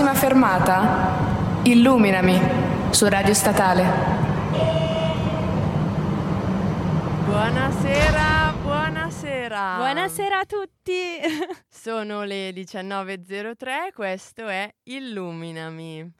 Prossima fermata, Illuminami, su Radio Statale. Buonasera, buonasera. Buonasera a tutti. Sono le 19.03, questo è Illuminami.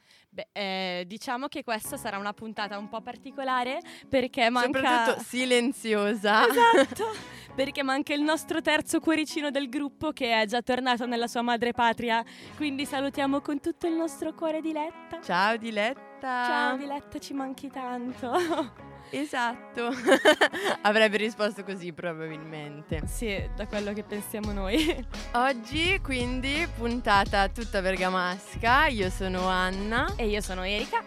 Beh, eh, diciamo che questa sarà una puntata un po' particolare perché manca... Soprattutto silenziosa. Esatto, perché manca il nostro terzo cuoricino del gruppo che è già tornato nella sua madre patria. Quindi salutiamo con tutto il nostro cuore Diletta. Ciao Diletta. Ciao Diletta, ci manchi tanto. Esatto, avrebbe risposto così probabilmente. Sì, da quello che pensiamo noi. Oggi quindi puntata tutta bergamasca, io sono Anna e io sono Erika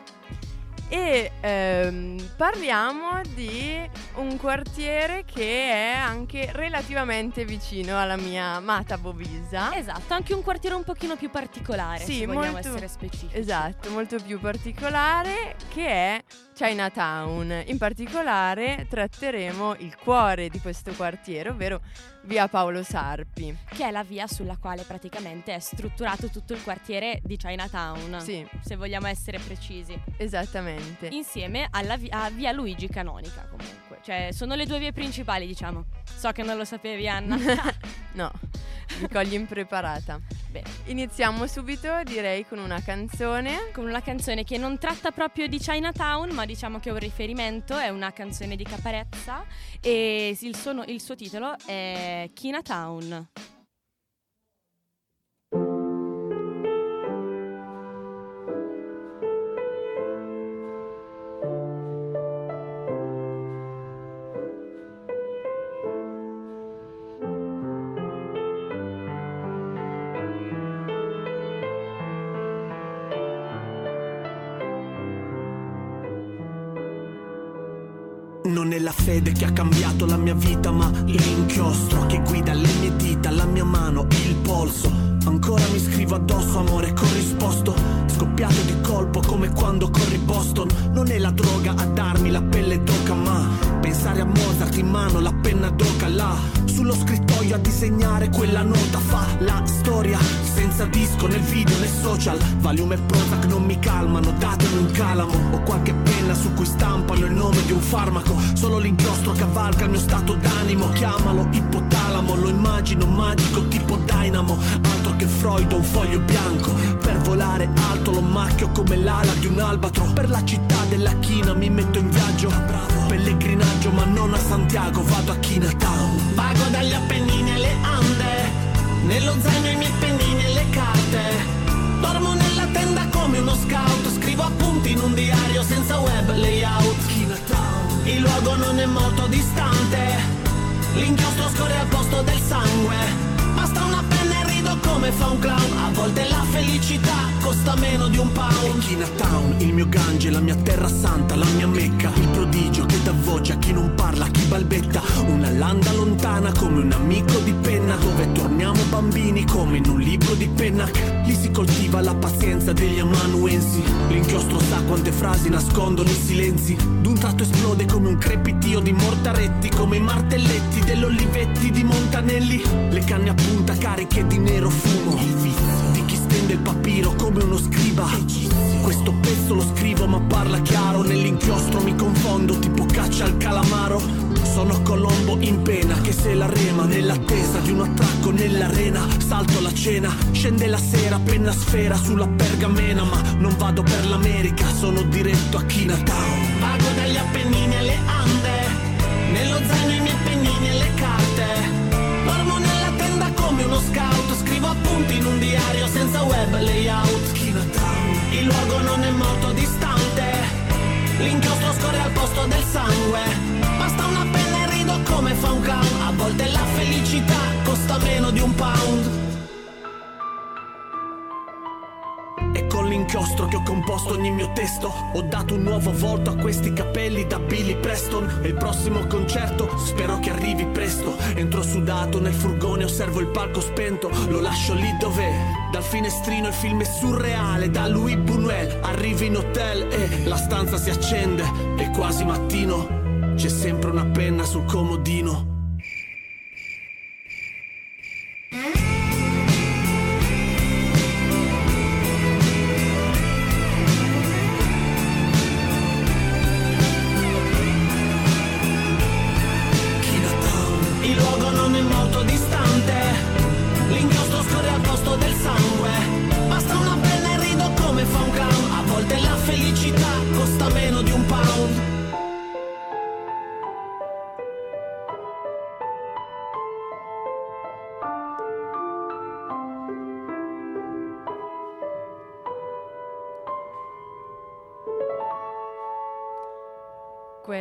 e ehm, parliamo di un quartiere che è anche relativamente vicino alla mia amata Bovisa. Esatto, anche un quartiere un pochino più particolare, sì, se vogliamo molto, essere specifici. Esatto, molto più particolare che è Chinatown. In particolare tratteremo il cuore di questo quartiere, ovvero via Paolo Sarpi. Che è la via sulla quale praticamente è strutturato tutto il quartiere di Chinatown. Sì. Se vogliamo essere precisi. Esattamente. Insieme alla via, via Luigi Canonica comunque. Cioè sono le due vie principali diciamo. So che non lo sapevi Anna. no, mi cogli impreparata. Beh, iniziamo subito direi con una canzone. Con una canzone che non tratta proprio di Chinatown, ma diciamo che è un riferimento, è una canzone di Caparezza e il suo, il suo titolo è Chinatown. Che ha cambiato la mia vita, ma l'inchiostro che guida le mie dita, la mia mano, il polso. Ancora mi scrivo addosso, amore corrisposto. Scoppiato di colpo come quando corri Boston. Non è la droga a darmi la pelle d'oca, ma pensare a Mozart in mano, la penna d'oca là. Sullo scrittoio a disegnare quella nota fa la storia. Senza disco nel video né social. Valium e Prozac non mi calmano, datemi un calamo. Farmaco Solo l'inchiostro cavalca il mio stato d'animo Chiamalo ipotalamo, lo immagino magico tipo dynamo Altro che Freud o un foglio bianco Per volare alto lo macchio come l'ala di un albatro Per la città della china mi metto in viaggio Pellegrinaggio ma non a Santiago, vado a Chinatown. Vago dagli Appennini alle Ande Nello zaino i miei pennini e le carte Dormo nella tenda come uno scout Scrivo appunti in un diario senza web layout il luogo non è molto distante, l'inchiostro scorre al posto del sangue. Come fa un clown. A volte la felicità costa meno di un pound. Chinatown, il mio gange, la mia terra santa, la mia mecca. Il prodigio che dà voce a chi non parla, a chi balbetta. Una landa lontana come un amico di penna. Dove torniamo bambini come in un libro di penna. Lì si coltiva la pazienza degli amanuensi. L'inchiostro sa quante frasi nascondono i silenzi. D'un tratto esplode come un crepitio di mortaretti. Come i martelletti dell'Olivetti di Montanelli. Le canne a punta cariche di nero fumo. Il vizio di chi stende il papiro come uno scriba. Questo pezzo lo scrivo ma parla chiaro. Nell'inchiostro mi confondo tipo caccia al calamaro. Sono Colombo in pena che se la rema nell'attesa di un attacco nell'arena. Salto la cena, scende la sera, penna sfera sulla pergamena. Ma non vado per l'America, sono diretto a Chinatown. Vago dagli Appennini alle Ande, nello zaino i miei pennini e carte. Appunti in un diario senza web layout. Il luogo non è molto distante, l'inchiostro scorre al posto del sangue. Basta una penna e rido come fa un clown A volte la felicità costa meno di un pound Con l'inchiostro che ho composto ogni mio testo. Ho dato un nuovo volto a questi capelli da Billy Preston. E il prossimo concerto spero che arrivi presto. Entro sudato nel furgone, osservo il palco spento. Lo lascio lì dov'è Dal finestrino il film è surreale Da Louis Buñuel. Arrivi in hotel e la stanza si accende. È quasi mattino c'è sempre una penna sul comodino.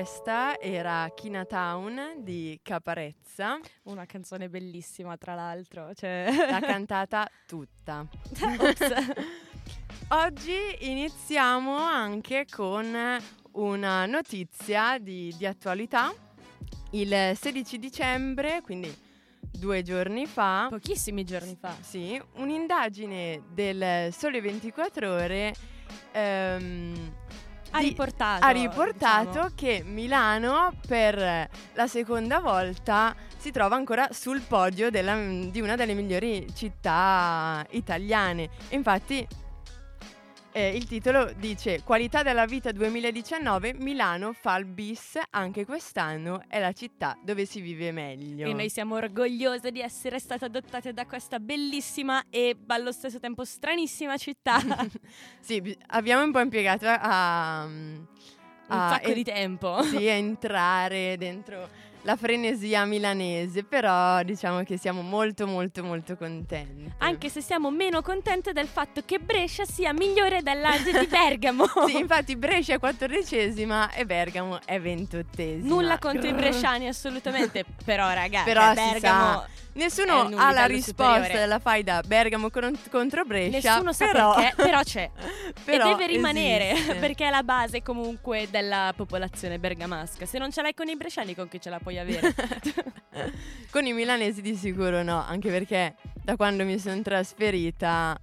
Questa era Chinatown di Caparezza, Una canzone bellissima, tra l'altro. Cioè... l'ha cantata tutta. Oggi iniziamo anche con una notizia di, di attualità. Il 16 dicembre, quindi due giorni fa, Pochissimi giorni fa. sì, un'indagine del Sole 24 Ore ehm, Ha riportato. ha riportato diciamo. che Milano per la seconda volta si trova ancora sul podio della- di una delle migliori città italiane. Infatti eh, il titolo dice Qualità della vita 2019, Milano fa il bis anche quest'anno, è la città dove si vive meglio. E noi siamo orgogliose di essere state adottate da questa bellissima e allo stesso tempo stranissima città. Un sì, bi- abbiamo un po' impiegato a... a sacco en- di tempo. sì, a entrare dentro la frenesia milanese, però diciamo che siamo molto molto molto contenti. Anche se siamo meno contente del fatto che Brescia sia migliore della di Bergamo. Sì, infatti Brescia è quattordicesima e Bergamo è ventottesima. Nulla contro i bresciani, assolutamente. Però, ragazzi, Però Bergamo. Nessuno ha la risposta superiore. della faida Bergamo con- contro Brescia. Nessuno sa però, perché, però c'è. però e deve rimanere esiste. perché è la base comunque della popolazione bergamasca. Se non ce l'hai con i bresciani, con chi ce la puoi avere? Con i milanesi di sicuro no, anche perché da quando mi sono trasferita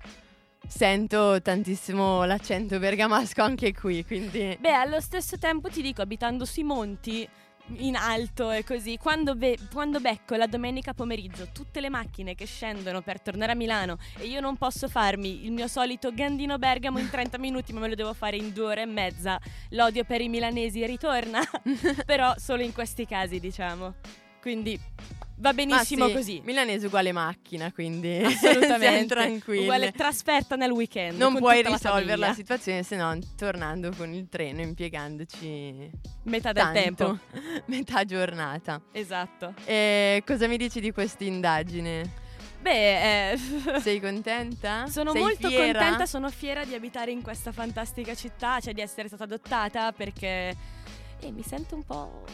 sento tantissimo l'accento bergamasco anche qui, quindi Beh, allo stesso tempo ti dico, abitando sui monti, in alto e così, quando, be- quando becco la domenica pomeriggio tutte le macchine che scendono per tornare a Milano e io non posso farmi il mio solito Gandino Bergamo in 30 minuti, ma me lo devo fare in due ore e mezza, l'odio per i milanesi ritorna, però solo in questi casi, diciamo. Quindi va benissimo sì, così. Milanese uguale macchina, quindi Assolutamente. siamo tranquilli. Uguale trasferta nel weekend. non puoi la risolvere la, famiglia. situazione se non tornando con il treno, impiegandoci Metà del tanto, tempo. metà giornata. Esatto. E cosa mi dici di questa indagine? Beh, eh, Sei contenta? Sono Sei molto fiera? contenta, sono fiera di abitare in questa fantastica città, cioè di essere stata adottata perché eh, mi sento un po',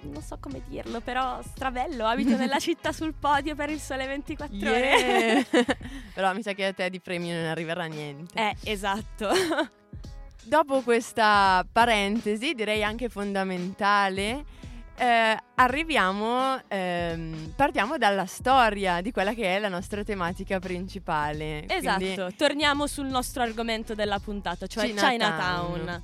non so come dirlo, però stravello, abito nella città sul podio per il sole 24 ore. Yeah. Però mi sa che a te di premio non arriverà niente. Eh, esatto. Dopo questa parentesi, direi anche fondamentale, eh, arriviamo, ehm, partiamo dalla storia di quella che è la nostra tematica principale. esatto, Quindi- torniamo sul nostro argomento della puntata, cioè Chinatown. Chinatown.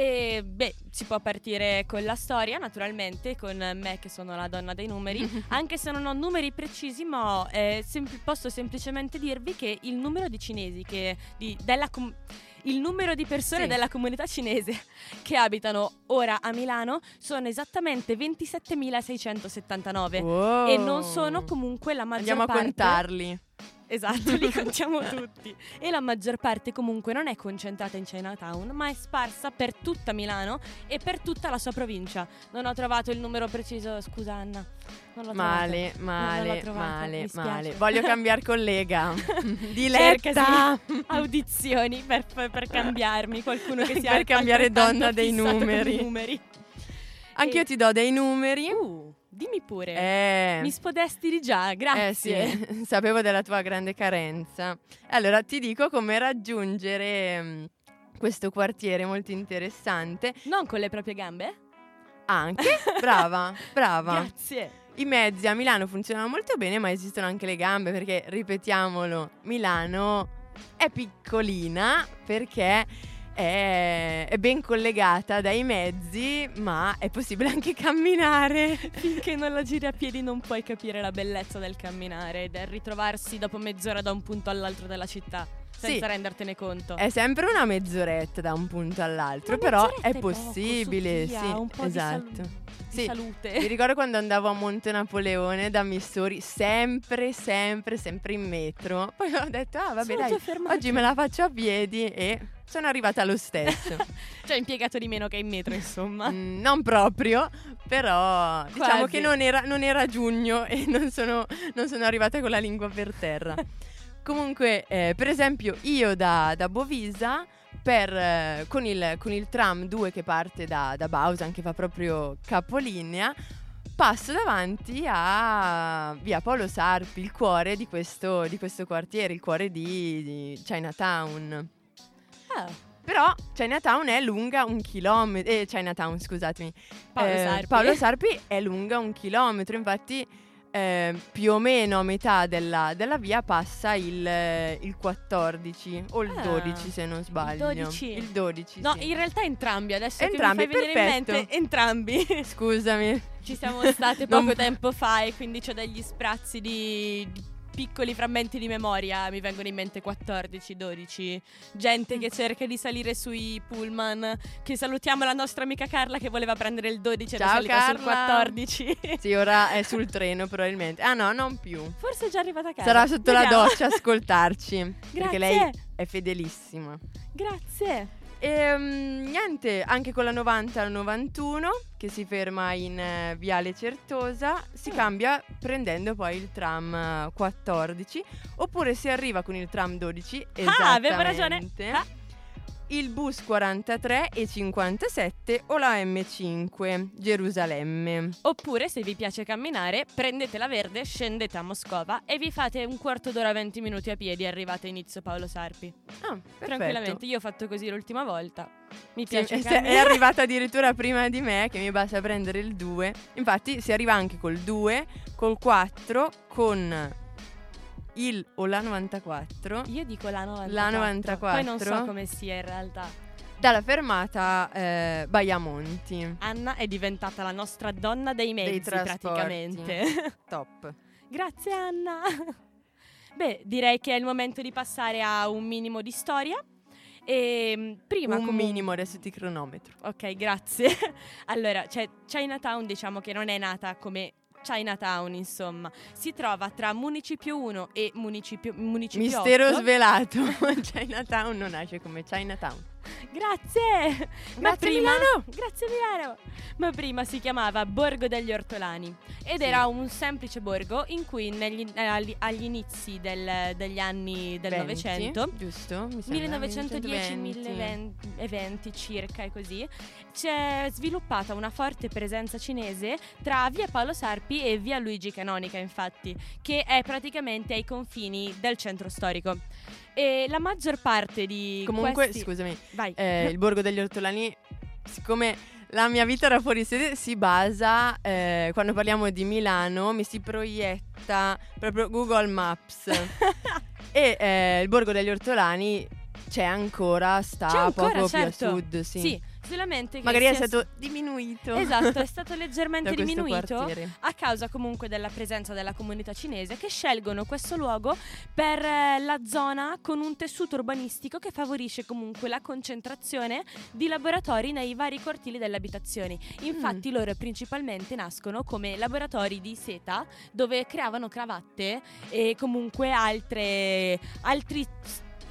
E beh, si può partire con la storia, naturalmente, con me che sono la donna dei numeri. Anche se non ho numeri precisi, ma eh, sempl- posso semplicemente dirvi che il numero di cinesi che di- della com- il numero di persone Sì. della comunità cinese che abitano ora a Milano sono esattamente 27.679 Wow. e non sono comunque la maggior Andiamo a parte contarli. Esatto, li contiamo tutti. E la maggior parte comunque non è concentrata in Chinatown, ma è sparsa per tutta Milano e per tutta la sua provincia. Non ho trovato il numero preciso, scusa Anna. Non l'ho Male, trovato. Non male, trovata, male, male. Voglio cambiare collega. Diletta. Audizioni per, per- cambiarmi, qualcuno che sia Per cambiare donna dei numeri. numeri. Anch'io E- ti do dei numeri. Uh, dimmi pure. Eh. Mi spodesti di già, grazie. Eh sì, sapevo della tua grande carenza. Allora ti dico come raggiungere mm, questo quartiere molto interessante. Non con le proprie gambe? Anche, brava, brava. Grazie. I mezzi a Milano funzionano molto bene, ma esistono anche le gambe perché, ripetiamolo, Milano è piccolina perché è, è ben collegata dai mezzi, ma è possibile anche camminare. Finché non la giri a piedi non puoi capire la bellezza del camminare e del ritrovarsi dopo mezz'ora da un punto all'altro della città senza Sì. rendertene conto. È sempre una mezz'oretta da un punto all'altro, Una però è poco, possibile, Sofia, sì, un po' di esatto. di Sì. salute. Mi ricordo quando andavo a Monte Napoleone da Missori, sempre, sempre, sempre in metro. Poi ho detto, ah vabbè dai, oggi me la faccio a piedi e sono arrivata lo stesso. cioè impiegato di meno che in metro, insomma. Mm, non proprio, però diciamo Quasi. che non era, non era giugno e non sono, non sono arrivata con la lingua per terra. Comunque, eh, per esempio, io da, da Bovisa per, eh, con, il, con il tram 2 che parte da, da Bausan, che fa proprio capolinea, passo davanti a via Paolo Sarpi, il cuore di questo, di questo quartiere, il cuore di, di Chinatown. Ah, Però Chinatown è lunga un chilometro. Eh, Chinatown, scusatemi. Paolo Eh, Sarpi. Paolo Sarpi è lunga un chilometro, infatti eh, più o meno a metà della, della via passa il, eh, il 14 o il Ah, 12 se non sbaglio. 12. Il 12. No, sì. in realtà entrambi, adesso Entrambi, che mi fai venire perfetto. in mente entrambi. Scusami. Ci siamo state Non- poco tempo fa e quindi ho degli sprazzi di, di piccoli frammenti di memoria, mi vengono in mente 14, 12, gente che cerca di salire sui pullman, che salutiamo la nostra amica Carla che voleva prendere il 12 ed è Ciao, salita sul Carla. 14. Sì, ora è sul treno probabilmente. Ah no, non più. Forse è già arrivata Carla. Sarà sotto la Vediamo. doccia a ascoltarci. Perché lei Grazie. è fedelissima. Grazie. E mm, niente, anche con la 90 al 91 che si ferma in eh, Viale Certosa, si Mm. cambia prendendo poi il tram eh, 14 oppure si arriva con il tram 12 Ah, avevo ragione. Ah. Il bus 43 e 57 o la M5 Gerusalemme. Oppure, se vi piace camminare, prendete la verde, scendete a Moscova e vi fate un quarto d'ora, 20 minuti a piedi e arrivate a inizio Paolo Sarpi. Ah, perfetto. Tranquillamente, io ho fatto così l'ultima volta. Mi Sì, piace se- è arrivata addirittura prima di me che mi basta prendere il 2. Infatti si arriva anche col 2, col 4, con il o la 94 Io dico la 94. La 94. Poi non so come sia in realtà. dalla fermata eh, Baiamonti. Anna è diventata la nostra donna dei mezzi trasporti. praticamente. Top. Grazie Anna. Beh, direi che è il momento di passare a un minimo di storia. E prima Un comunque- minimo adesso ti cronometro. Ok, grazie. allora, cioè, Chinatown diciamo che non è nata come Chinatown, insomma. Si trova tra Municipio 1 e Municipio, municipio Mistero 8. svelato. Chinatown non nasce come Chinatown. Grazie! Ma Grazie, prima, Milano! Grazie Milano! Ma prima si chiamava Borgo degli Ortolani ed Sì. era un semplice borgo in cui negli- agli, agli inizi del- degli anni del 20, Novecento Giusto? Mi sembra 1910-1920 circa e così, si è sviluppata una forte presenza cinese tra via Paolo Sarpi e via Luigi Canonica, infatti, che è praticamente ai confini del centro storico. E la maggior parte di Comunque, questi... scusami, eh, il Borgo degli Ortolani, siccome la mia vita era fuori sede, si basa, eh, quando parliamo di Milano, mi si proietta proprio Google Maps. e eh, il Borgo degli Ortolani c'è ancora, sta C'è ancora, poco certo. più a sud, sì. Sì, solamente che Magari è stato diminuito. Esatto, è stato leggermente diminuito quartiere. a causa comunque della presenza della comunità cinese che scelgono questo luogo per eh, la zona con un tessuto urbanistico che favorisce comunque la concentrazione di laboratori nei vari cortili delle abitazioni. Mm. Infatti loro principalmente nascono come laboratori di seta dove creavano cravatte e comunque altre, altri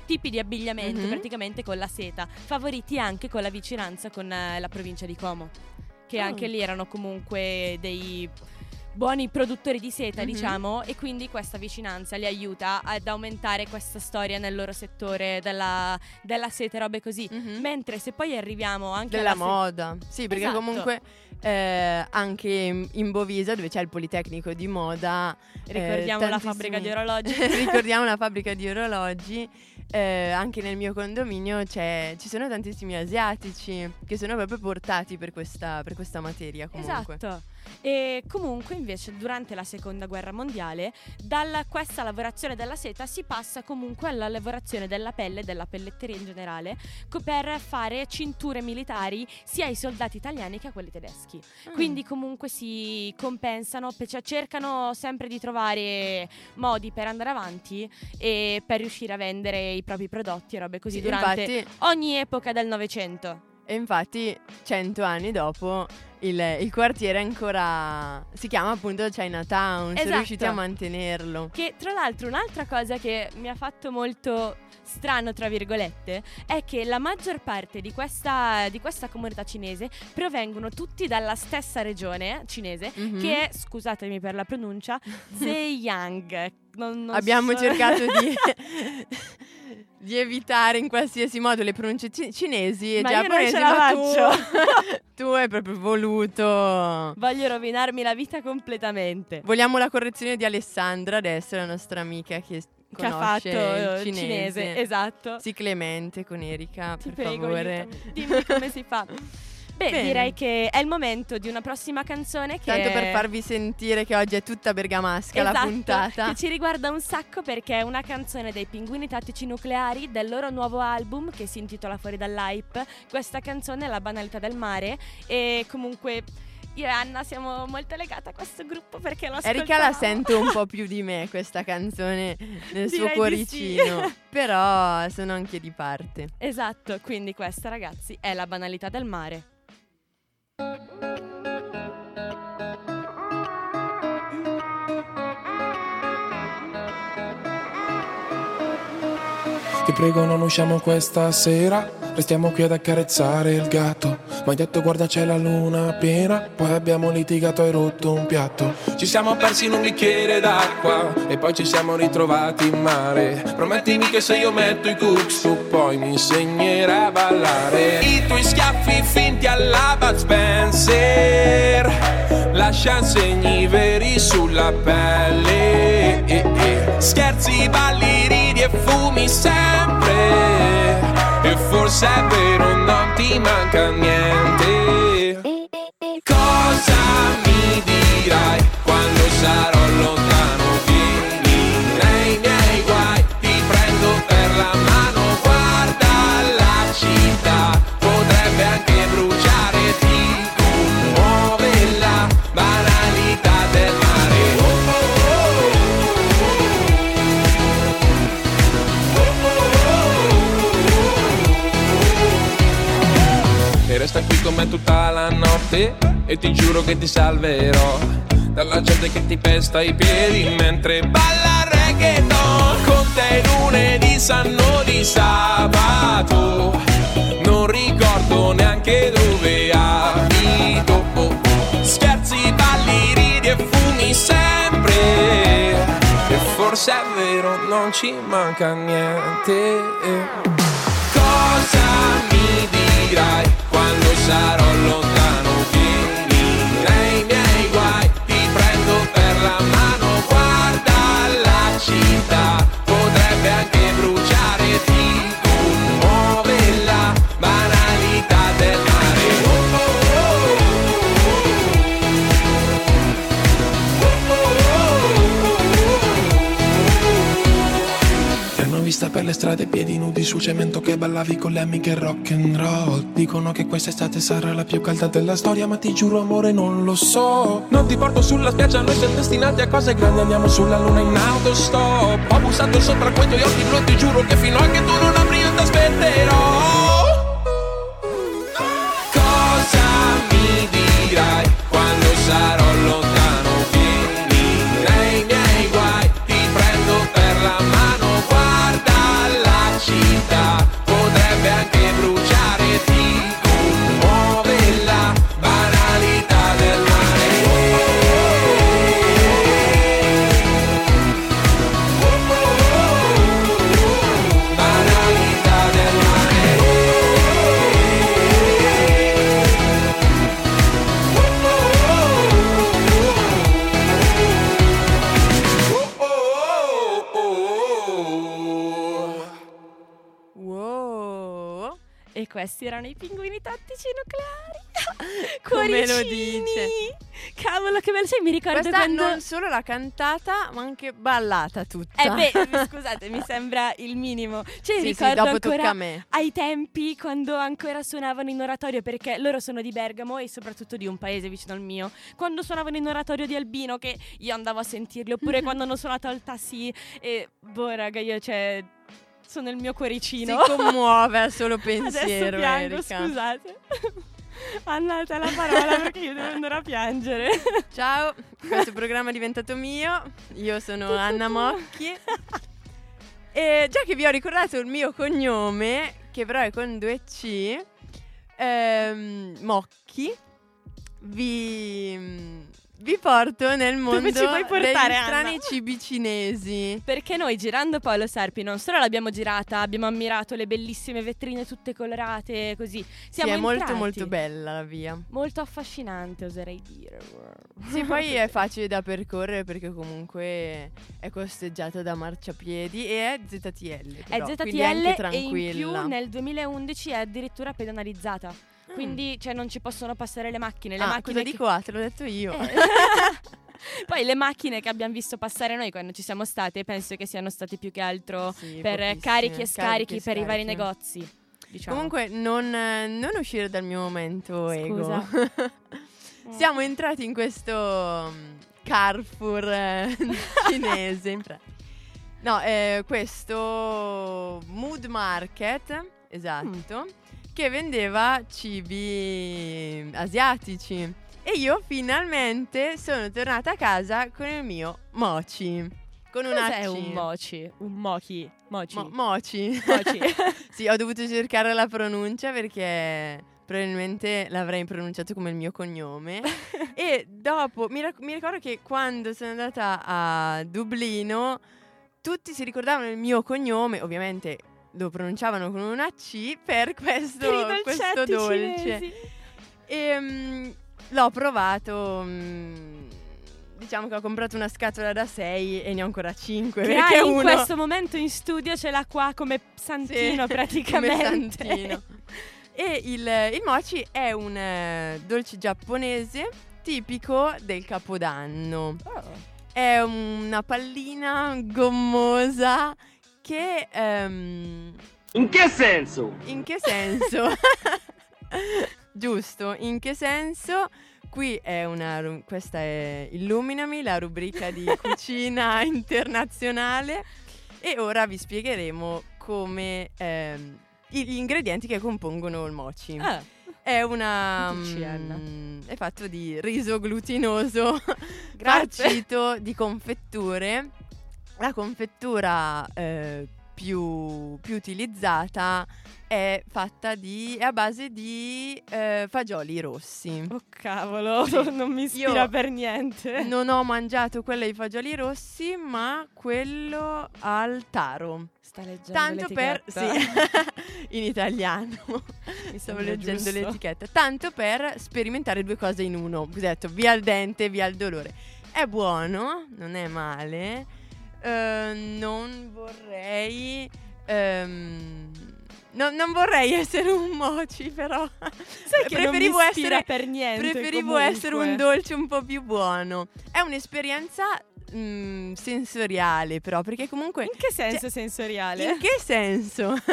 tipi di abbigliamento Mhm. praticamente con la seta, favoriti anche con la vicinanza con eh, la provincia di Como, che Oh. anche lì erano comunque dei buoni produttori di seta, Mhm. diciamo, e quindi questa vicinanza li aiuta ad aumentare questa storia nel loro settore della, della seta e robe così. Mhm. Mentre se poi arriviamo anche Della alla se- moda. Sì, perché Esatto. comunque eh, anche in- Bovisa, dove c'è il Politecnico di moda, eh, ricordiamo la tantissimi- fabbrica di orologi. ricordiamo la fabbrica di orologi. eh, anche nel mio condominio c'è- ci sono tantissimi asiatici che sono proprio portati per questa, per questa materia comunque. Esatto. E comunque invece durante la seconda guerra mondiale da questa lavorazione della seta si passa comunque alla lavorazione della pelle e della pelletteria in generale per fare cinture militari sia ai soldati italiani che a quelli tedeschi. Ah. Quindi comunque si compensano, pe- cioè cercano sempre di trovare modi per andare avanti e per riuscire a vendere i propri prodotti e robe così Sì, durante infatti, ogni epoca del Novecento. e infatti, cento anni dopo, il, il quartiere ancora si chiama appunto Chinatown. Esatto. Sono riusciti a mantenerlo. Che tra l'altro un'altra cosa che mi ha fatto molto strano, tra virgolette, è che la maggior parte di questa, di questa comunità cinese provengono tutti dalla stessa regione cinese, Mhm. che è, scusatemi per la pronuncia, Zhejiang. Non- non Abbiamo so- cercato di di evitare in qualsiasi modo le pronunce ci- cinesi e Ma io non giapponesi, ce la ma tu, faccio. tu hai proprio voluto. Voglio rovinarmi la vita completamente. Vogliamo la correzione di Alessandra adesso, la nostra amica che, Che ha fatto il eh, cinese. cinese, esatto. Sì, Clemente con Erika, Ti per prego, favore. aiutami. dimmi come si fa. Beh, Bene. direi che è il momento di una prossima canzone che Tanto per farvi sentire che oggi è tutta bergamasca la Esatto, puntata. Che ci riguarda un sacco perché è una canzone dei Pinguini Tattici Nucleari del loro nuovo album che si intitola Fuori dall'hype. Questa canzone è La banalità del mare e comunque io e Anna siamo molto legate a questo gruppo perché lo ascoltavo. Erika la sente un po' più di me questa canzone nel suo Direi di cuoricino, sì. però sono anche di parte. Esatto, quindi questa ragazzi è La banalità del mare. Ti prego non usciamo questa sera. Restiamo qui ad accarezzare il gatto Ma hai detto guarda c'è la luna piena. Poi abbiamo litigato e rotto un piatto. Ci siamo persi in un bicchiere d'acqua E poi ci siamo ritrovati in mare. Promettimi che se io metto i Tu poi mi insegnerai a ballare. I tuoi schiaffi finti alla Bud Spencer. Lascia segni veri sulla pelle. Eh, eh. Scherzi, balli, ridi e fumi sempre. E forse è vero non ti manca niente tutta la notte E ti giuro che ti salverò Dalla gente che ti pesta i piedi Mentre balla reggaeton. Con te lunedì sanno di sabato. Non ricordo neanche dove abito Scherzi, balli, ridi e fumi sempre. E forse è vero non ci manca niente. Cosa mi dirai cuando usaron los per le strade piedi nudi sul cemento che ballavi con le amiche rock and roll. Dicono che quest'estate sarà la più calda della storia ma ti giuro amore non lo so. Non ti porto sulla spiaggia, noi siamo destinati a cose grandi Andiamo sulla luna in autostop Ho bussato sopra quei tuoi occhi blu ti giuro che fino a che tu non apri io ti aspetterò questi erano i pinguini tattici nucleari. Come lo dice? Cavolo, che bello. Sai, mi ricordo Questa quando... non solo l'ha cantata, ma anche ballata tutta. Eh beh, scusate, mi sembra il minimo. Cioè, sì, sì, ricordo dopo ancora tocca a me. ai tempi quando ancora suonavano in oratorio, perché loro sono di Bergamo e soprattutto di un paese vicino al mio. Quando suonavano in oratorio di Albino, che io andavo a sentirli, oppure quando hanno suonato al Tassi. E boh, raga, io cioè. Sono il mio cuoricino. Si commuove al solo pensiero, piango, Erika. scusate. Anna, te la parola perché io devo andare a piangere. Ciao, questo programma è diventato mio. Io sono Anna Mocchi. E già che vi ho ricordato il mio cognome, che però è con due C, ehm, Mocchi, vi vi porto nel mondo ci vuoi portare, degli Anna? strani cibi cinesi. Perché noi girando poi allo Serpi non solo l'abbiamo girata, abbiamo ammirato le bellissime vetrine tutte colorate così. Siamo sì, è molto entrati. molto bella la via. Molto affascinante, oserei dire. Sì, poi è facile da percorrere perché comunque è costeggiato da marciapiedi e è ZTL. È però, anche ZTL e in più nel 2011 è addirittura pedonalizzata. Quindi cioè, non ci possono passare le macchine. Le ah, macchine cosa che- dico? Ah, te l'ho detto io. Eh. Poi le macchine che abbiamo visto passare noi quando ci siamo state penso che siano state più che altro Sì, per carichi e scarichi per i vari scarichi. negozi. Diciamo. Comunque non, non uscire dal mio momento ego. Scusa. Siamo entrati in questo mm, Carrefour eh, cinese. No, eh, questo Mood Market, esatto, che vendeva cibi asiatici. E io finalmente sono tornata a casa con il mio mochi. Con una Cos'è C. un mochi? Un mochi? Mochi? Mo- mochi. Mochi. sì, ho dovuto cercare la pronuncia perché probabilmente l'avrei pronunciato come il mio cognome. e dopo, mi, rac- mi ricordo che quando sono andata a Dublino, tutti si ricordavano il mio cognome, ovviamente lo pronunciavano con una C per questo, questo dolce. cinesi. E mm, l'ho provato. mm, diciamo che ho comprato una scatola da 6 e ne ho ancora 5. Che perché hai in uno questo momento in studio ce l'ha qua come santino Sì, praticamente. come santino. E il, il mochi è un eh, dolce giapponese tipico del capodanno. Oh. È una pallina gommosa che... ehm, In che senso? in che senso? Giusto, in che senso? Qui è una, questa è Illuminami, la rubrica di cucina internazionale e ora vi spiegheremo come ehm, gli ingredienti che compongono il mochi. Ah, È una mm, è fatto di riso glutinoso farcito di confetture. La confettura eh, più, più utilizzata è fatta di è a base di eh, fagioli rossi. oh cavolo, non mi ispira Io per niente. Non ho mangiato quello ai fagioli rossi, ma quello al taro. Sta leggendo Tanto per l'etichetta. sì, in italiano. Mi Stavo leggendo giusto. l'etichetta. Tanto per sperimentare due cose in uno. Ho detto via il dente, via il dolore. È buono, non è male. Eh, non vorrei. ehm, no- non vorrei essere un mochi, però. Sai che non mi preferivo essere per niente. Preferivo comunque. essere un dolce un po' più buono. È un'esperienza mm, sensoriale, però, perché comunque. In che senso sensoriale? In che senso?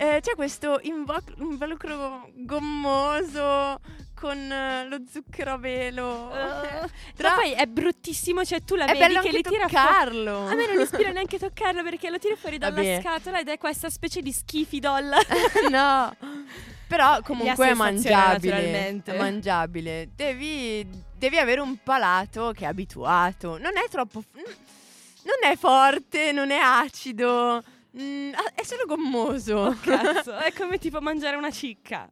Eh, c'è questo invo- involucro gommoso con eh, lo zucchero a velo. Uh, Tra- poi è bruttissimo, cioè tu la è vedi che li tira fuori. toccarlo. A me non ispira neanche toccarlo perché lo tiri fuori dalla Vabbè. scatola ed è questa specie di schifidol. no. Però comunque è mangiabile. È mangiabile. Devi, devi avere un palato che è abituato. Non è troppo. Non è forte, non è acido. mm, ah, è solo gommoso. Oh, cazzo, è come tipo mangiare una cicca.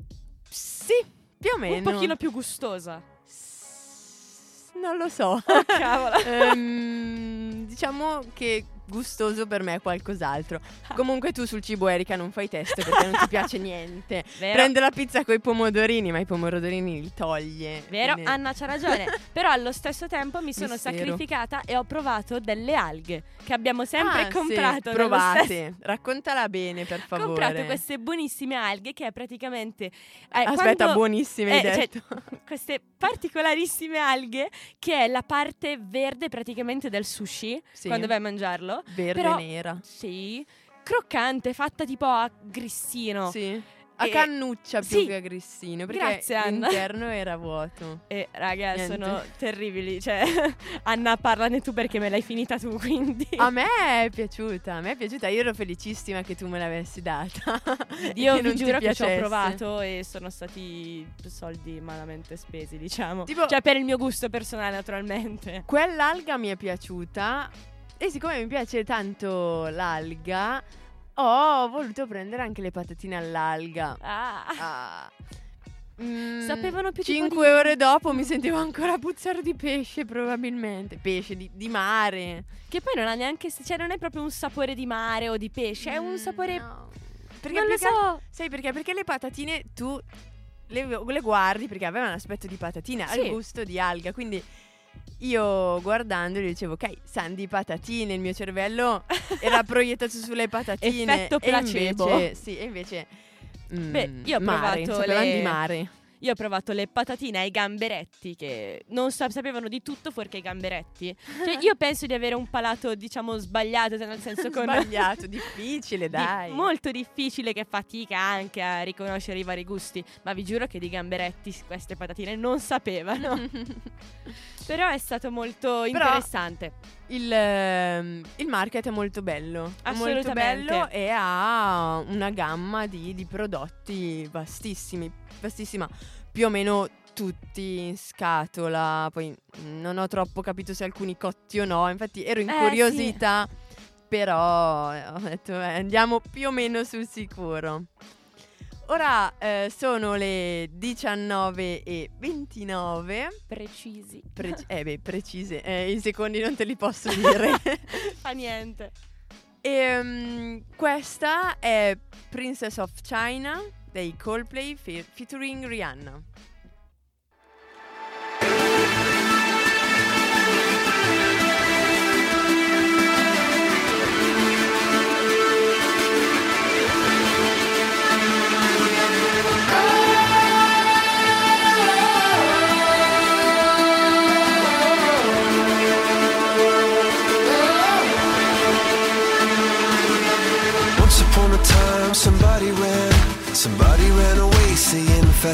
sì, più o meno. Un pochino più gustosa. S- Non lo so. Oh, cavolo. Ehm, diciamo che gustoso per me è qualcos'altro. Comunque tu sul cibo Erika non fai test perché non ti piace niente. Vero? Prende la pizza con i pomodorini, ma i pomodorini li toglie. Vero, Quindi- Anna c'ha ragione. Però allo stesso tempo mi sono Mistero. sacrificata e ho provato delle alghe che abbiamo sempre Ah, sì, comprato. nello Provate, stesso- raccontala bene per Ho favore. comprato queste buonissime alghe che è praticamente... eh, Aspetta, quando- buonissime hai eh, cioè, detto. queste particolarissime alghe che è la parte verde praticamente del sushi Sì. quando vai a mangiarlo. Verde però- nera. Sì, croccante, fatta tipo a grissino. Sì. A E- cannuccia più sì. che a grissino, perché Grazie, l'interno era vuoto. E raga, Niente. sono terribili. Cioè, Anna, parlane tu perché me l'hai finita tu, quindi. A me è piaciuta, a me è piaciuta, io ero felicissima che tu me l'avessi data. Io vi non giuro che ci ho provato e sono stati soldi malamente spesi, diciamo. Tipo- Cioè, per il mio gusto personale, naturalmente. Quell'alga mi è piaciuta e siccome mi piace tanto l'alga, ho voluto prendere anche le patatine all'alga. Ah. Ah. mm, Sapevano più tipo Cinque di- ore dopo mi sentivo ancora puzzare di pesce, probabilmente. Pesce di, di mare. Che poi non ha neanche. Cioè, non è proprio un sapore di mare o di pesce, è Mm, un sapore. no. Perché, non lo perché- so. Sai perché? Perché le patatine tu le, le guardi perché avevano aspetto di patatina, Sì. al gusto di alga. Quindi io guardandoli dicevo, ok, san di patatine, il mio cervello era proiettato sulle patatine. Effetto e placebo. invece, sì, e invece... mm, Beh, io ho mare, provato le- di mare. Io ho provato le patatine ai gamberetti che non sa- sapevano di tutto fuorché i gamberetti. Cioè, io penso di avere un palato, diciamo, sbagliato, nel senso con Sbagliato, difficile, di- dai. molto difficile che fatica anche a riconoscere i vari gusti, ma vi giuro che di gamberetti queste patatine non sapevano. Però è stato molto interessante. Il, ehm, il market è molto bello. È molto Assolutamente. bello e ha una gamma di, di prodotti vastissimi. Vastissima. Più o meno tutti in scatola. Poi non ho troppo capito se alcuni cotti o no. Infatti ero Eh, incuriosita. Però eh, ho detto eh, andiamo più o meno sul sicuro. Ora eh, sono le 19 e 29. Precisi. Preci- eh beh, precise, eh, i secondi non te li posso dire. Fa niente. e, questa è Princess of China dei Coldplay fe- featuring Rihanna.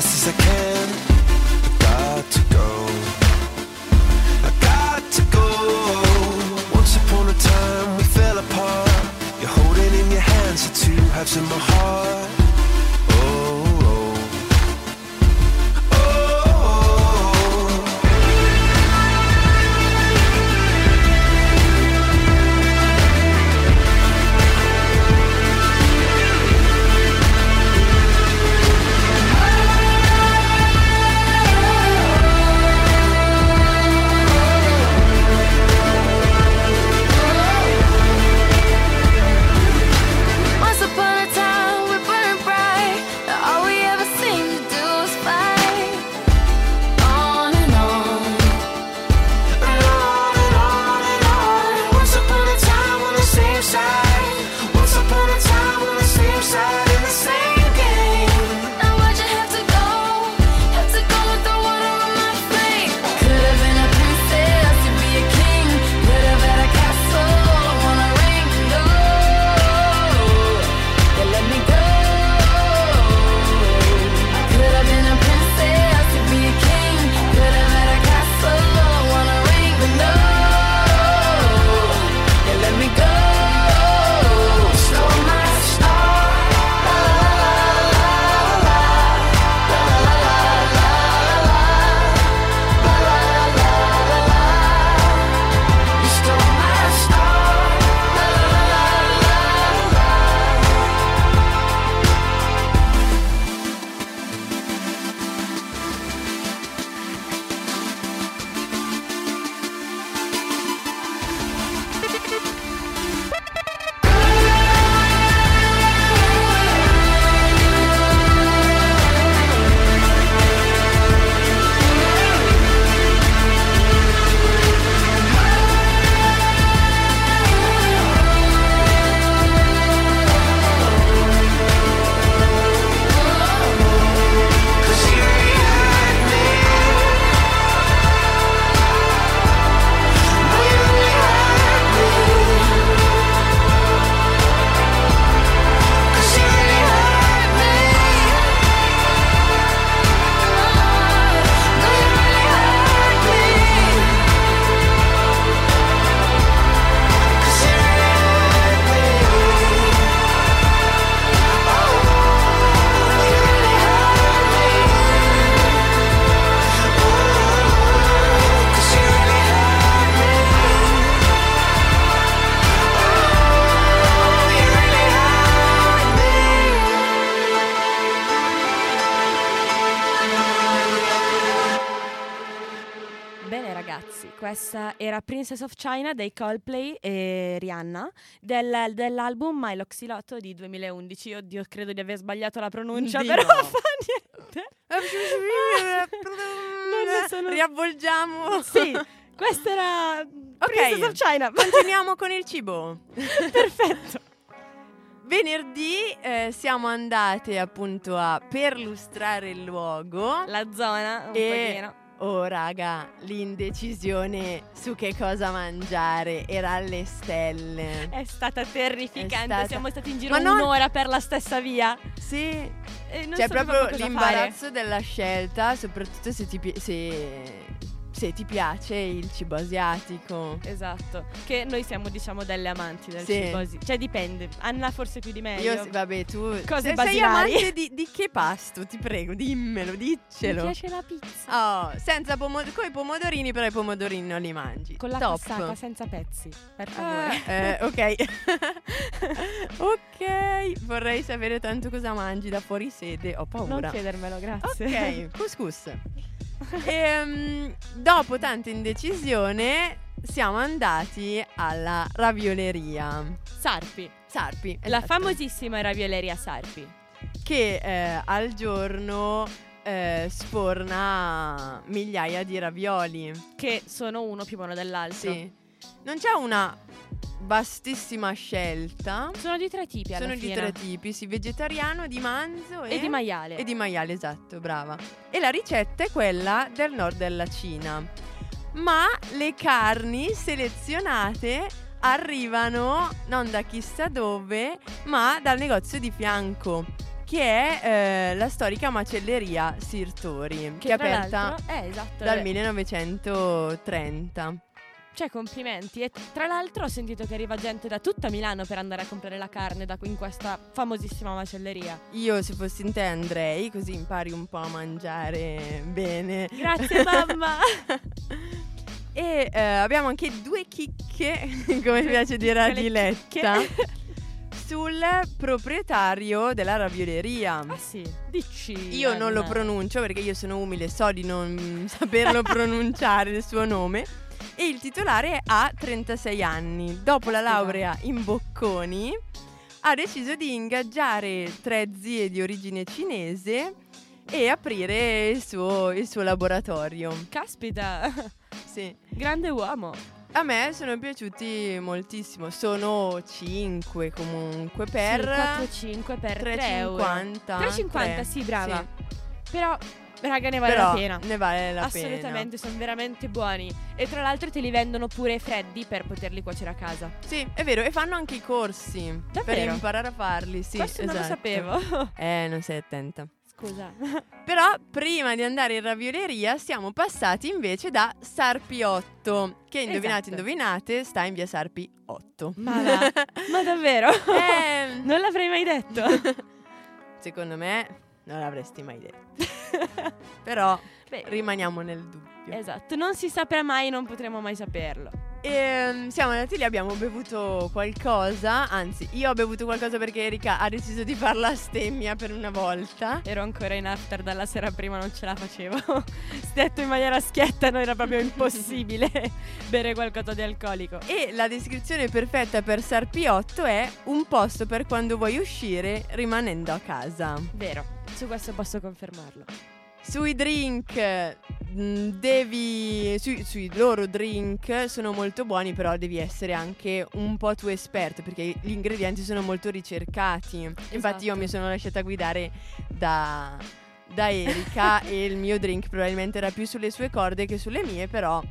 Fast as I can. I got to go, I got to go. Once upon a time, we fell apart. You're holding in your hands the two halves of my heart. Princess of China dei Coldplay e Rihanna del- dell'album My Loxilotto di 2011. Oddio, credo di aver sbagliato la pronuncia, Di però fa niente. Ne sono- Riavvolgiamo. Sì, questa era Princess of China. Continuiamo con il cibo. Perfetto. Venerdì eh, siamo andate appunto a perlustrare il luogo. La zona un E- pochino. Oh raga, l'indecisione su che cosa mangiare era alle stelle. È stata terrificante. È stata- Siamo stati in giro non- un'ora per la stessa via. Sì, c'è sapevamo proprio l'imbarazzo della scelta, soprattutto se ti, se, se ti piace il cibo asiatico. Esatto. Che noi siamo, diciamo, delle amanti del Sì. cibo. asi- Cioè, dipende. Anna forse più di me. Io, vabbè, tu Cose se sei basilari. amante di, di che pasto, ti prego, dimmelo, Mi diccelo. piace la pizza. Oh, senza pomodorini, con i pomodorini, però i pomodorini non li mangi. Con la Top. cassata senza pezzi, per Ah, favore. eh, ok. ok, vorrei sapere tanto cosa mangi da fuori sede, ho non paura. chiedermelo, grazie. Ok, couscous. Ehm, dopo tanta indecisione siamo andati alla ravioleria. Sarpi. Sarpi. La esatto. famosissima ravioleria Sarpi. Che eh, al giorno eh, sforna migliaia di ravioli. Che sono uno più buono dell'altro. Sì. Non c'è una vastissima scelta. Sono di tre tipi alla Sono di fine. tre tipi, sì, vegetariano, di manzo e, E di maiale. e di maiale, esatto, brava. E la ricetta è quella del nord della Cina. Ma le carni selezionate arrivano non da chissà dove, ma dal negozio di fianco, che è eh, la storica macelleria Sirtori, che, è tra aperta Eh, esatto. dal eh, 1930. Cioè, complimenti. E tra l'altro ho sentito che arriva gente da tutta Milano per andare a comprare la carne da qui in questa famosissima macelleria. Io se fossi in te andrei, così impari un po' a mangiare bene. Grazie, mamma. E eh, abbiamo anche due chicche, come piace dire a Diletta, sul proprietario della ravioleria. ah sì, dici. Io non lo pronuncio perché io sono umile, so di non saperlo pronunciare il suo nome. E il titolare ha 36 anni. Dopo la laurea in Bocconi, ha deciso di ingaggiare tre zie di origine cinese e aprire il suo, il suo laboratorio. Caspita, Sì. grande uomo. A me sono piaciuti moltissimo. Sono 5 comunque per Sì, 4-5 per 3 euro. 3,50. 3,50, Tre. sì, brava. Sì. Però, raga, ne vale Però la pena. ne vale la Assolutamente, sono veramente buoni. E tra l'altro te li vendono pure freddi per poterli cuocere a casa. pena. Sì, è vero, e fanno anche i corsi per Davvero? imparare a farli. Sì, Questo non lo esatto. sapevo. Eh, non sei attenta. Scusa. Però prima di andare in ravioleria siamo passati invece da Sarpi 8, che indovinate Esatto. indovinate sta in via Sarpi 8. Ma. Ma davvero? Eh, Non l'avrei mai detto. secondo me non l'avresti mai detto. Però Beh, rimaniamo nel dubbio. esatto, non si saprà mai, non potremo mai saperlo. Ehm, siamo andati lì, abbiamo bevuto qualcosa, anzi io ho bevuto qualcosa perché Erika ha deciso di far la stemmia per una volta. Ero ancora in after dalla sera prima, non ce la facevo. Detto in maniera schietta, no, era proprio impossibile bere qualcosa di alcolico. E la descrizione perfetta per Sarpi 8 è un posto per quando vuoi uscire rimanendo a casa. Vero, su questo posso confermarlo. Sui drink, mh, devi. Sui, sui loro drink sono molto buoni, però devi essere anche un po' tu esperto perché gli ingredienti sono molto ricercati. Infatti, io Esatto. mi sono lasciata guidare da, da Erika e il mio drink probabilmente era più sulle sue corde che sulle mie, però.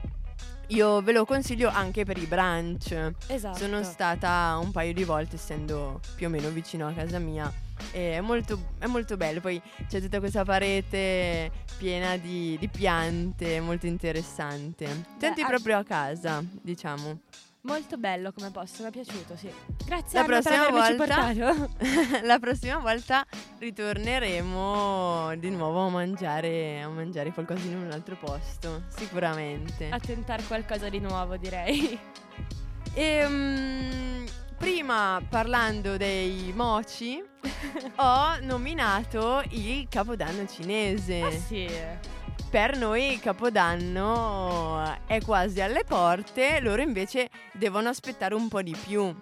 Io ve lo consiglio anche per i brunch. Esatto. Sono stata un paio di volte, essendo più o meno vicino a casa mia. E è molto, è molto bello. Poi c'è tutta questa parete piena di, di piante, molto interessante. Senti ah- proprio a casa, diciamo. Molto bello come posto, mi è piaciuto, sì. Grazie La Anna per prossima volta-. La prossima volta ritorneremo di nuovo a mangiare, a mangiare qualcosa in un altro posto, sicuramente. A tentare qualcosa di nuovo, direi. E, mm, prima parlando dei mochi, ho nominato il capodanno cinese. Ah sì. Per noi il capodanno è quasi alle porte, loro invece devono aspettare un po' di più.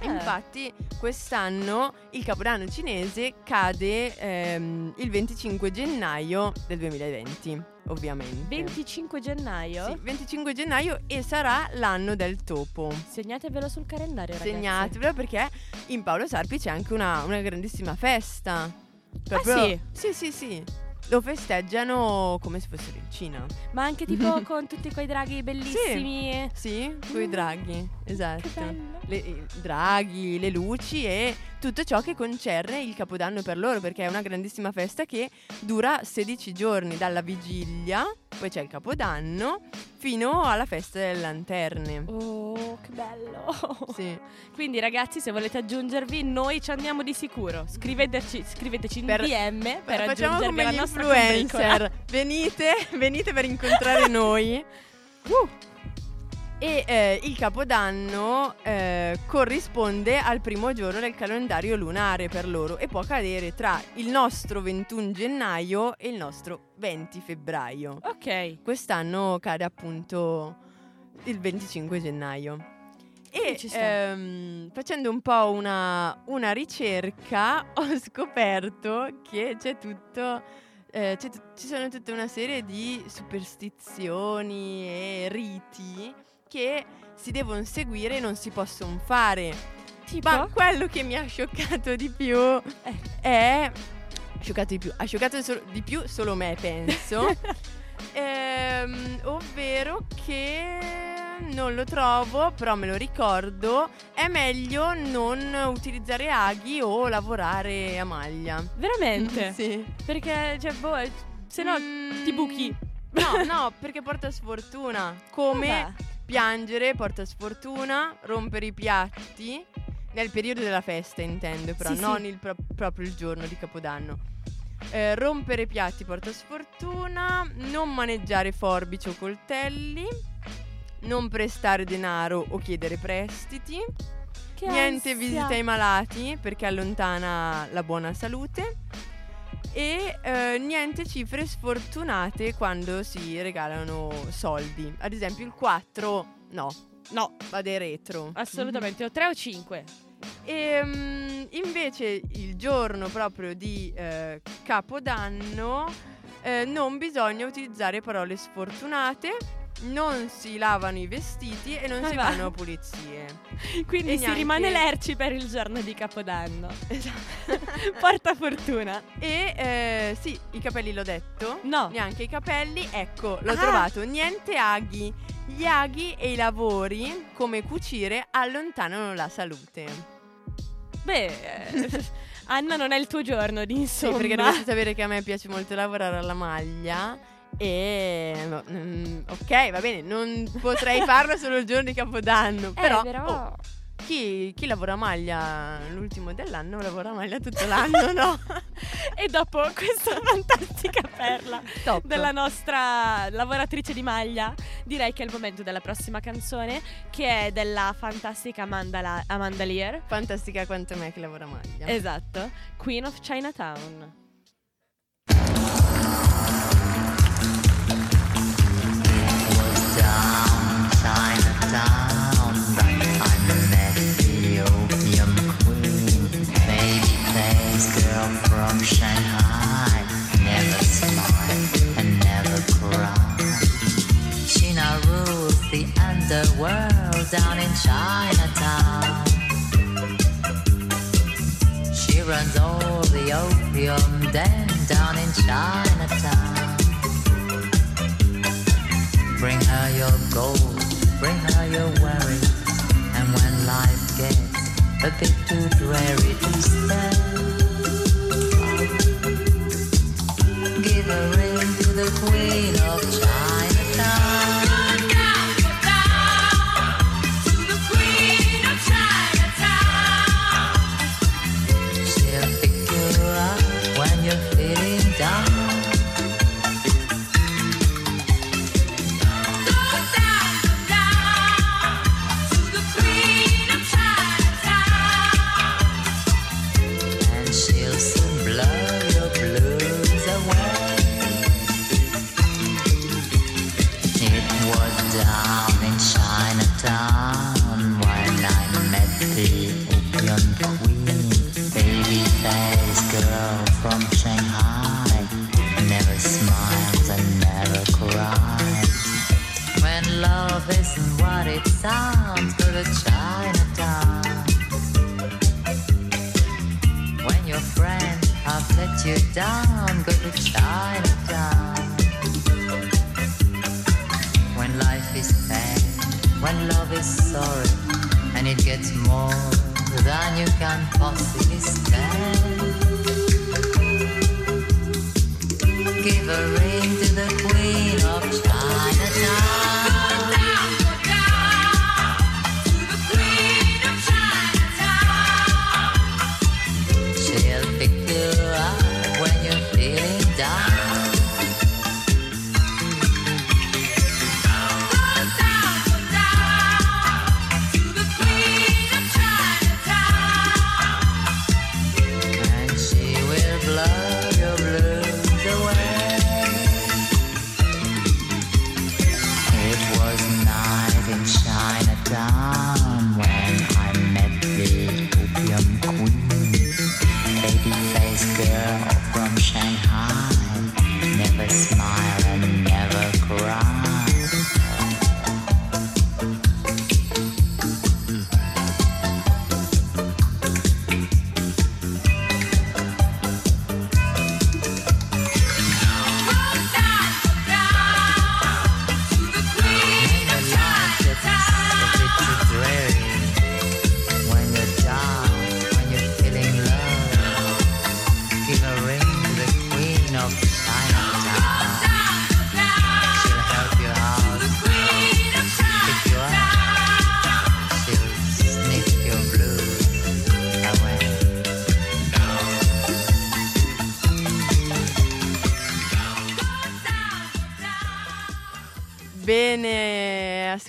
Eh. Infatti quest'anno il capodanno cinese cade ehm, il 25 gennaio del 2020, ovviamente. 25 gennaio. Sì, 25 gennaio e sarà l'anno del topo. Segnatevelo sul calendario, ragazzi. Segnatevelo perché in Paolo Sarpi c'è anche una, una grandissima festa. Ah, sì? Sì, sì, sì. Lo festeggiano come se fossero in Cina. Ma anche tipo con tutti quei draghi bellissimi. Sì, con i Mm. draghi, esatto. Le, i draghi, le luci e tutto ciò che concerne il Capodanno per loro, perché è una grandissima festa che dura 16 giorni, dalla vigilia, poi c'è il Capodanno, fino alla festa delle lanterne. Oh, che bello. Sì. Quindi ragazzi, se volete aggiungervi, noi ci andiamo di sicuro. Scriveteci, scriveteci in Per- DM per Facciamo aggiungervi come alla gli influencer. Venite, venite per incontrare noi. Uh. E eh, il Capodanno eh, corrisponde al primo giorno del calendario lunare per loro e può cadere tra il nostro 21 gennaio e il nostro 20 febbraio. Ok. Quest'anno cade appunto il 25 gennaio. E ehm, facendo un po' una, una ricerca ho scoperto che c'è tutto, eh, c'è tut- ci sono tutta una serie di superstizioni e riti che si devono seguire e non si possono fare. Tipo? Ma quello che mi ha scioccato di più Eh. è... Scioccato di più, ha scioccato solo- di più solo me, penso. Ehm, ovvero che non lo trovo, però me lo ricordo. È meglio non utilizzare aghi o lavorare a maglia. Veramente? Sì. Perché, cioè, boh, se no Mm, ti buchi. No, no, perché porta sfortuna. Come Vabbè. Piangere porta sfortuna, rompere i piatti. Nel periodo della festa intendo, però Sì, sì. non il pro- proprio il giorno di Capodanno. Eh, rompere piatti porta sfortuna, non maneggiare forbici o coltelli, non prestare denaro o chiedere prestiti, Che niente ansia. visita ai malati perché allontana la buona salute e eh, niente cifre sfortunate quando si regalano soldi. Ad esempio il 4 no, No, vade retro. assolutamente. O tre o cinque. E mm, invece il giorno proprio di eh, Capodanno eh, non bisogna utilizzare parole sfortunate, non si lavano i vestiti e non Ah, si va. fanno pulizie. Quindi E si neanche- rimane lerci per il giorno di Capodanno. Esatto. Porta fortuna. E eh, sì, i capelli l'ho detto. No. Neanche i capelli, ecco, l'ho Ah. trovato. Niente aghi. Gli aghi e i lavori, come cucire, allontanano la salute. Beh, eh, Anna non è il tuo giorno di Sì, insomma. perché dovete sapere che a me piace molto lavorare alla maglia. E no, mm, ok, va bene, non potrei farlo solo il giorno di Capodanno. Eh, però, però... oh, chi, chi lavora a maglia l'ultimo dell'anno lavora a maglia tutto l'anno, no? E dopo questa fantastica perla Top. della nostra lavoratrice di maglia, direi che è il momento della prossima canzone, che è della fantastica Amanda, Amanda Lear. Fantastica quanto me che lavora a maglia. Esatto, Queen of Chinatown. Runs all the opium den down in Chinatown Bring her your gold, bring her your worries. And when life gets a bit too dreary to stand, give a ring to the queen of Chinatown.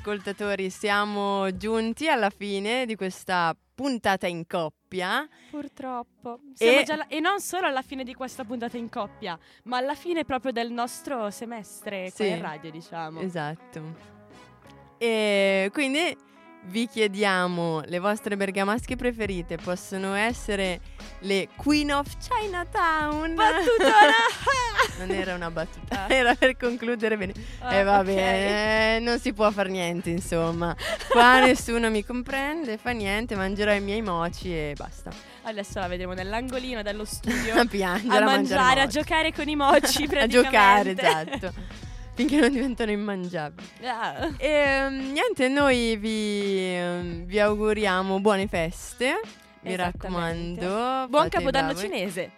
Ascoltatori, siamo giunti alla fine di questa puntata in coppia. Purtroppo. E- già alla- e non solo alla fine di questa puntata in coppia, ma alla fine proprio del nostro semestre qua Sì. in radio, diciamo. Esatto. E quindi vi chiediamo le vostre bergamasche preferite. Possono essere le Queen of Chinatown. Battutona! non era una battuta, Ah. era per concludere bene. Ah, e va ok. bene, non si può far niente, insomma. Qua nessuno mi comprende, fa niente, mangerò i miei moci e basta. Adesso la vedremo nell'angolino dello studio A piangere, a a mangiare, a moci. giocare con i moci a giocare, esatto. Finché non diventano immangiabili. Ah. E mm, niente, noi vi, vi auguriamo buone feste. Mi raccomando. Buon capodanno bravi. cinese.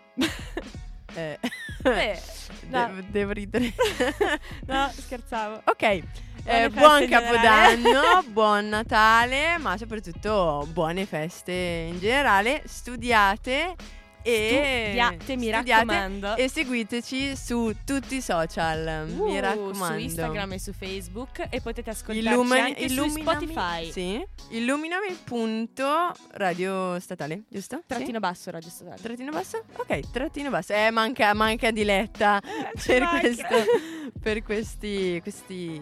Eh, Eh, no. devo, devo ridere. no, scherzavo. ok. eh, buon. Capodanno, buon Natale, ma soprattutto buone feste in generale. Studiate e Studiate, mi studiate raccomando. E seguiteci su tutti i social. Uh, mi raccomando. Su Instagram e su Facebook e potete ascoltarci Illumini- anche su illuminami- Spotify. Sì. Illuminami punto radio statale, giusto? Trattino Sì? basso Radio Statale. Trattino basso? Ok, trattino basso. Eh, manca, manca Diletta ci per, questo, per questi, questi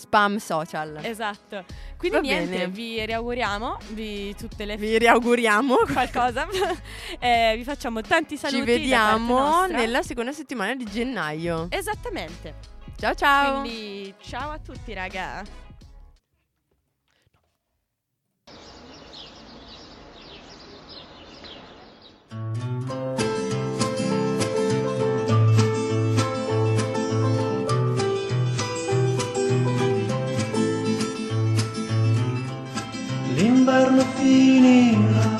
spam social. Esatto. Quindi Va niente, bene. vi riauguriamo vi tutte le Vi riauguriamo. qualcosa. Eh, vi facciamo tanti saluti. Ci vediamo nella seconda settimana di gennaio. Esattamente. Ciao ciao. Quindi ciao a tutti, raga. L'inverno finirà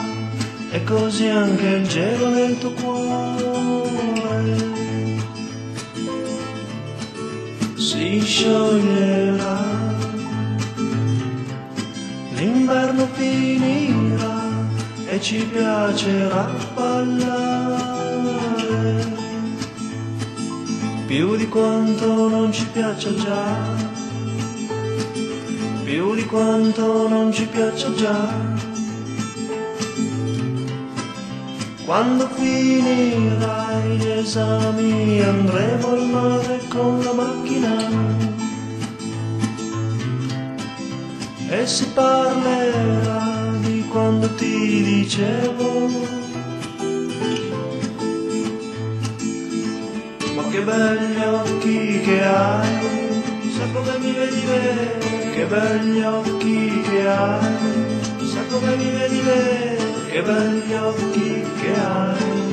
e così anche il gelo nel tuo cuore si scioglierà. L'inverno finirà e ci piacerà ballare più di quanto non ci piaccia già più di quanto non ci piaccia già. Quando finirai gli esami andremo al mare con la macchina. e si parlerà di quando ti dicevo. Ma che belli occhi che hai, sai come mi vedi bene che belli occhi che hai, sa come mi vedi me, che belli occhi che hai.